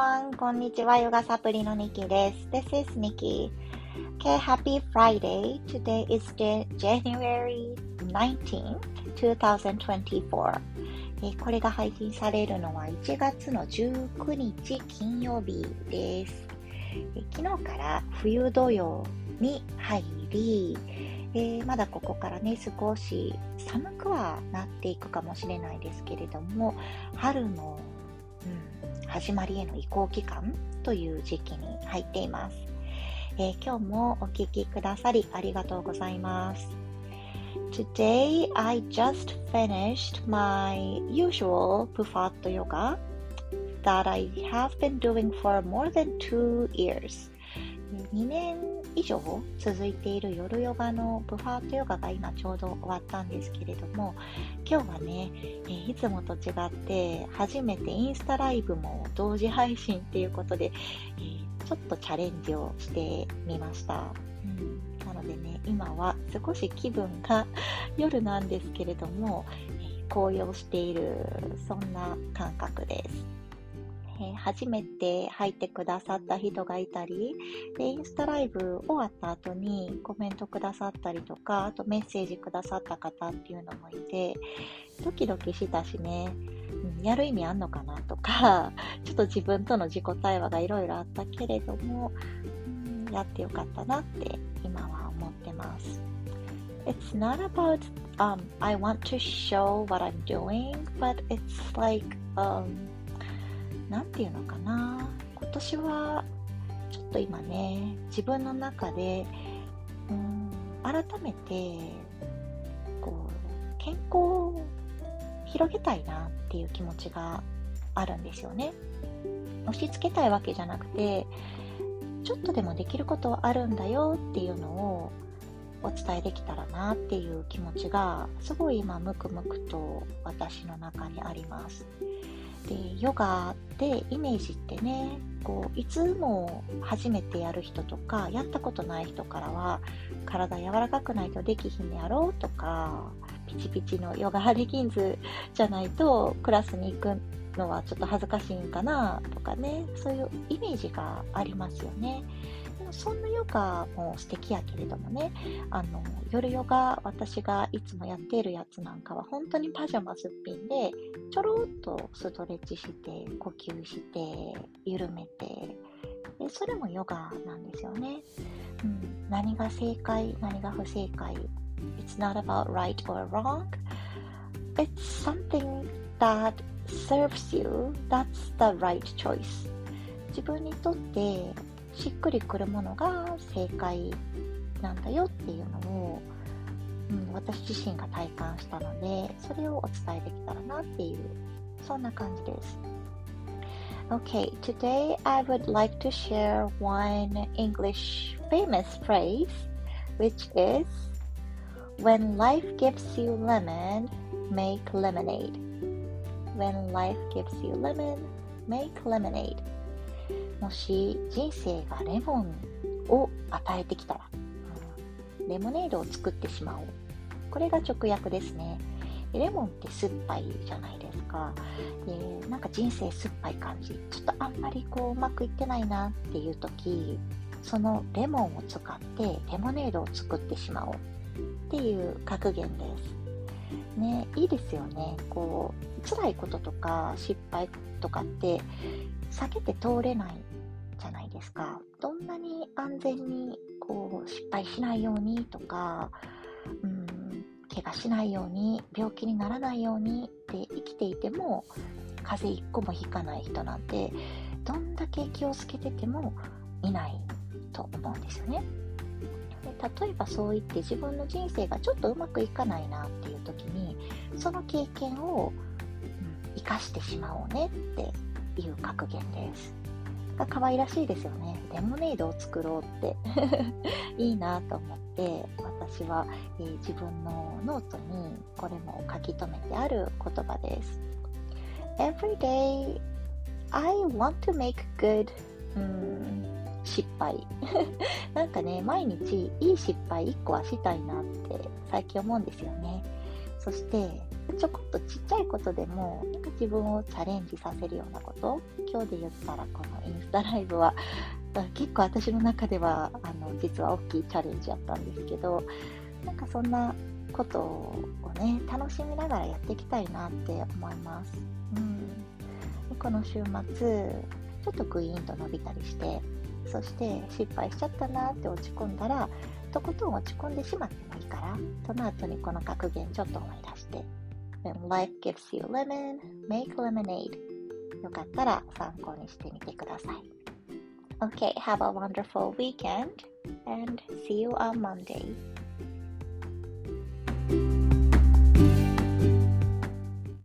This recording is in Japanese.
everyone! こんにちは、ヨガサプリのニキです。This is Nikki. Okay, happy Friday. Today is the January 19th, 2024. これが配信されるのは1月の19日金曜日です。昨日から冬土曜に入り、えー、まだここからね、少し寒くはなっていくかもしれないですけれども、春の、うん、始まりへの移行期間という時期に入っています。えー、今日もお聴きくださりありがとうございます。Today I just finished my usual Pufat yoga that I have been doing for more than two years. 2年以上続いている夜ヨガのブファートヨガが今ちょうど終わったんですけれども今日はね、えいつもと違って初めてインスタライブも同時配信っていうことで、えちょっとチャレンジをしてみました、うん、なのでね今は少し気分が 夜なんですけれども、え高揚しているそんな感覚です。えー、初めて入ってくださった人がいたり、で、インスタライブ終わった後にコメントくださったりとか、あとメッセージくださった方っていうのもいて、ドキドキしたしね、うん、やる意味あんのかなとか、ちょっと自分との自己対話がいろいろあったけれども、うん、やってよかったなって今は思ってます。It's not about um, I want to show what I'm doing, but it's like um, 何て言うのかな今年はちょっと今ね自分の中でうん改めてこう健康を広げたいなっていう気持ちがあるんですよね押し付けたいわけじゃなくてちょっとでもできることはあるんだよっていうのをお伝えできたらなっていう気持ちがすごい今ムクムクと私の中にあります。でヨガでイメージってねこういつも初めてやる人とかやったことない人からは体柔らかくないとできひんやろうとかピチピチのヨガレギンズじゃないとクラスに行くのはちょっと恥ずかしいんかなとかねそういうイメージがありますよね。そんなヨガも素敵やけれどもね、あの、夜ヨガ、私がいつもやっているやつなんかは、本当にパジャマすっぴんで、ちょろっとストレッチして、呼吸して、緩めて、でそれもヨガなんですよね。うん、何が正解、何が不正解。It's not about right or wrong. It's something that serves you. That's the right choice. 自分にとってしっくりくるものが正解なんだよっていうのを、うん、私自身が体感したのでそれをお伝えできたらなっていうそんな感じです Okay, today I would like to share one English famous phrase which is When life gives you lemon, make lemonade. When life gives you lemon, make lemonade. もし人生がレモンを与えてきたら、うん、レモネードを作ってしまおう。これが直訳ですね。レモンって酸っぱいじゃないですか。で、なんか人生酸っぱい感じ。ちょっとあんまりこううまくいってないなっていう時、そのレモンを使ってレモネードを作ってしまおうっていう格言です。ね、いいですよね。こう、辛いこととか失敗とかって避けて通れないじゃないですか。どんなに安全にこう失敗しないようにとか、うん、怪我しないように、病気にならないようにって生きていても、風邪一個もひかない人なんて、どんだけ気をつけててもいないと思うんですよね。で例えばそう言って自分の人生がちょっとうまくいかないなっていう時に、その経験を、生かしてしまおうねってていう格言です。可愛らしいですよね。レモネードを作ろうって いいなと思って私は、えー、自分のノートにこれも書き留めてある言葉です。Every day I want to make good、うん、失敗。なんかね、毎日いい失敗1個はしたいなって最近思うんですよね。そしてちょこっとちっちゃいことでもなんか自分をチャレンジさせるようなこと今日で言ったらこのインスタライブは 結構私の中ではあの実は大きいチャレンジやったんですけどなんかそんなことをね楽しみながらやっていきたいなって思います、うん、この週末ちょっとグイーンと伸びたりしてそして失敗しちゃったなって落ち込んだらとことん落ち込んでしまってもいいからその後にこの格言ちょっと思い出して When life gives you lemon, make lemonade よかったら参考にしてみてください Okay, have a wonderful weekend and see you on Monday.